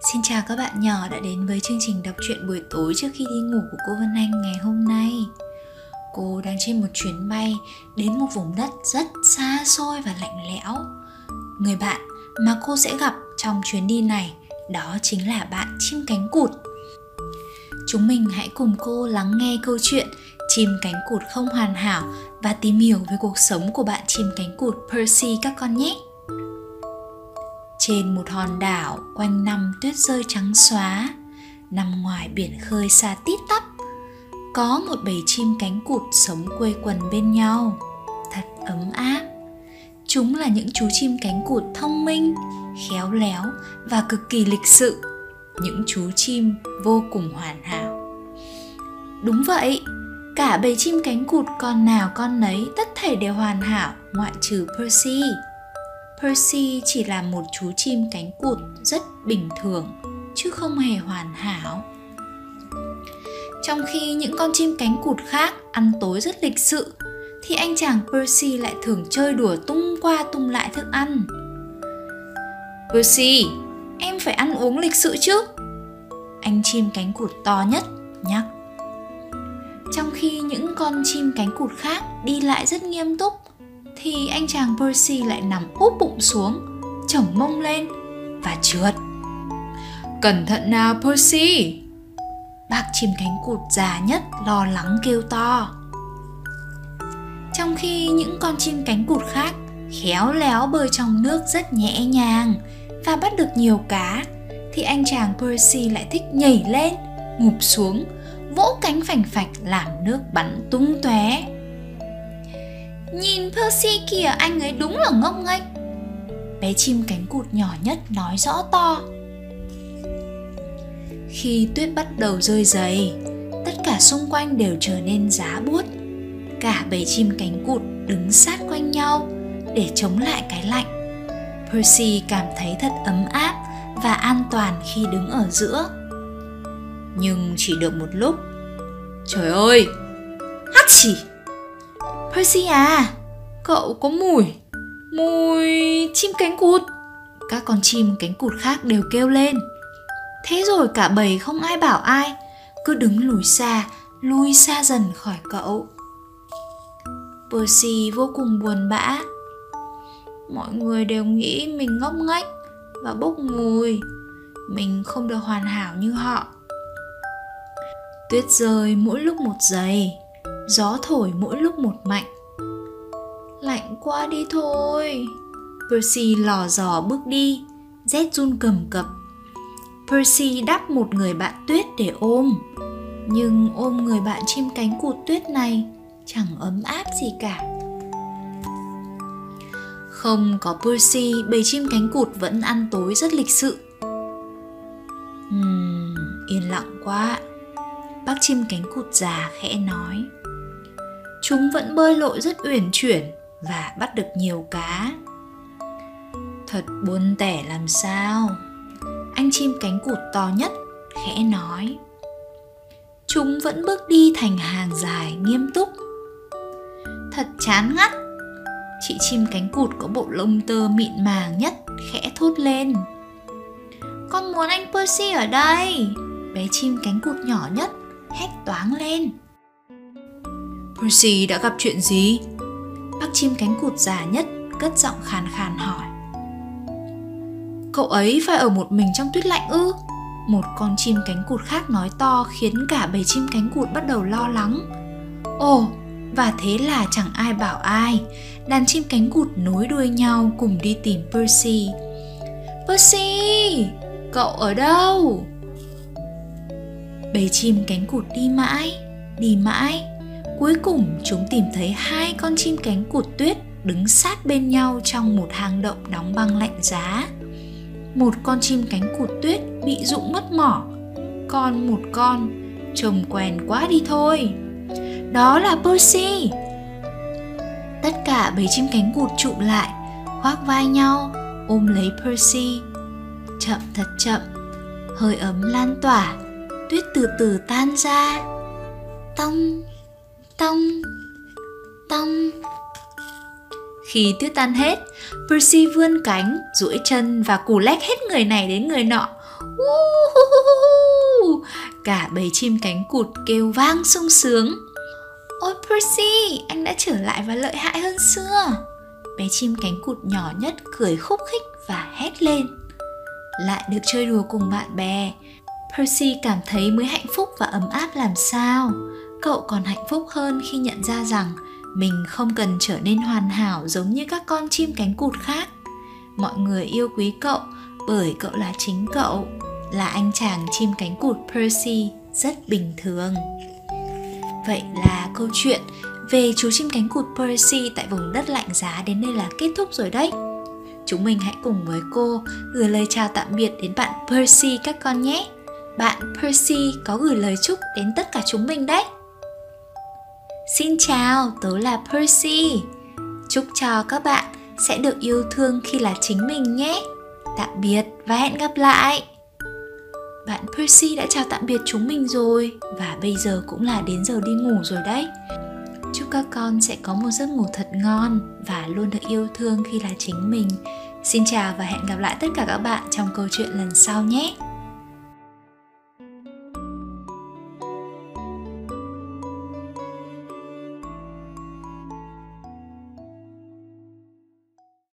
Xin chào các bạn nhỏ đã đến với chương trình đọc truyện buổi tối trước khi đi ngủ của cô Vân Anh ngày hôm nay. Cô đang trên một chuyến bay đến một vùng đất rất xa xôi và lạnh lẽo. Người bạn mà cô sẽ gặp trong chuyến đi này đó chính là bạn chim cánh cụt. Chúng mình hãy cùng cô lắng nghe câu chuyện chim cánh cụt không hoàn hảo và tìm hiểu về cuộc sống của bạn chim cánh cụt Percy các con nhé. Trên một hòn đảo quanh năm tuyết rơi trắng xóa, nằm ngoài biển khơi xa tít tắp, có một bầy chim cánh cụt sống quây quần bên nhau, thật ấm áp. Chúng là những chú chim cánh cụt thông minh, khéo léo và cực kỳ lịch sự, những chú chim vô cùng hoàn hảo. Đúng vậy, cả bầy chim cánh cụt con nào con nấy tất thảy đều hoàn hảo ngoại trừ Percy. Percy chỉ là một chú chim cánh cụt rất bình thường chứ không hề hoàn hảo. Trong khi những con chim cánh cụt khác ăn tối rất lịch sự thì anh chàng Percy lại thường chơi đùa tung qua tung lại thức ăn. Percy, em phải ăn uống lịch sự chứ? Anh chim cánh cụt to nhất nhắc. Trong khi những con chim cánh cụt khác đi lại rất nghiêm túc thì anh chàng Percy lại nằm úp bụng xuống, chổng mông lên và trượt. Cẩn thận nào Percy! Bác chim cánh cụt già nhất lo lắng kêu to. Trong khi những con chim cánh cụt khác khéo léo bơi trong nước rất nhẹ nhàng và bắt được nhiều cá thì anh chàng Percy lại thích nhảy lên, ngụp xuống, vỗ cánh phành phạch làm nước bắn tung tóe. Nhìn Percy kìa, anh ấy đúng là ngốc nghếch. Bé chim cánh cụt nhỏ nhất nói rõ to. Khi tuyết bắt đầu rơi dày, Tất cả xung quanh đều trở nên giá buốt. Cả bầy chim cánh cụt đứng sát quanh nhau Để chống lại cái lạnh. Percy cảm thấy thật ấm áp và an toàn khi đứng ở giữa. Nhưng chỉ được một lúc. Trời ơi! Hắt chỉ! Percy à, cậu có mùi, mùi chim cánh cụt. Các con chim cánh cụt khác đều kêu lên. Thế rồi cả bầy không ai bảo ai, cứ đứng lùi xa, lui xa dần khỏi cậu. Percy vô cùng buồn bã. Mọi người đều nghĩ mình ngốc nghếch và bốc mùi. Mình không được hoàn hảo như họ. Tuyết rơi mỗi lúc một giây gió thổi mỗi lúc một mạnh. Lạnh quá đi thôi. Percy lò dò bước đi rét run cầm cập. Percy đắp một người bạn tuyết để ôm. Nhưng ôm người bạn chim cánh cụt tuyết này chẳng ấm áp gì cả. Không có percy bầy chim cánh cụt vẫn ăn tối rất lịch sự. Uhm, yên lặng quá. Bác chim cánh cụt già khẽ nói chúng vẫn bơi lội rất uyển chuyển và bắt được nhiều cá. Thật buồn tẻ làm sao? Anh chim cánh cụt to nhất khẽ nói. Chúng vẫn bước đi thành hàng dài nghiêm túc. Thật chán ngắt. Chị chim cánh cụt có bộ lông tơ mịn màng nhất khẽ thốt lên. Con muốn anh percy ở đây? Bé chim cánh cụt nhỏ nhất hét toáng lên. Percy đã gặp chuyện gì? Bác chim cánh cụt già nhất cất giọng khàn khàn hỏi. Cậu ấy phải ở một mình trong tuyết lạnh ư? Một con chim cánh cụt khác nói to khiến cả bầy chim cánh cụt bắt đầu lo lắng. Ồ, và thế là chẳng ai bảo ai. Đàn chim cánh cụt nối đuôi nhau cùng đi tìm Percy. Percy, cậu ở đâu? Bầy chim cánh cụt đi mãi, đi mãi Cuối cùng chúng tìm thấy hai con chim cánh cụt tuyết đứng sát bên nhau trong một hang động đóng băng lạnh giá. Một con chim cánh cụt tuyết bị rụng mất mỏ, còn một con trông quen quá đi thôi. Đó là Percy. Tất cả bầy chim cánh cụt trụ lại, khoác vai nhau, ôm lấy Percy. Chậm thật chậm, hơi ấm lan tỏa, tuyết từ từ tan ra. Tông tông tông khi tuyết tan hết percy vươn cánh duỗi chân và cù lách hết người này đến người nọ Cả bầy chim cánh cụt kêu vang sung sướng. Ôi Percy, anh đã trở lại và lợi hại hơn xưa. Bé chim cánh cụt nhỏ nhất cười khúc khích và hét lên. Lại được chơi đùa cùng bạn bè, Percy cảm thấy mới hạnh phúc và ấm áp làm sao. Cậu còn hạnh phúc hơn khi nhận ra rằng mình không cần trở nên hoàn hảo giống như các con chim cánh cụt khác. Mọi người yêu quý cậu bởi cậu là chính cậu, là anh chàng chim cánh cụt Percy rất bình thường. Vậy là câu chuyện về chú chim cánh cụt Percy tại vùng đất lạnh giá đến đây là kết thúc rồi đấy. Chúng mình hãy cùng với cô gửi lời chào tạm biệt đến bạn Percy các con nhé. Bạn Percy có gửi lời chúc đến tất cả chúng mình đấy. Xin chào, tớ là Percy. Chúc cho các bạn sẽ được yêu thương khi là chính mình nhé. Tạm biệt và hẹn gặp lại. Bạn Percy đã chào tạm biệt chúng mình rồi và bây giờ cũng là đến giờ đi ngủ rồi đấy. Chúc các con sẽ có một giấc ngủ thật ngon và luôn được yêu thương khi là chính mình. Xin chào và hẹn gặp lại tất cả các bạn trong câu chuyện lần sau nhé.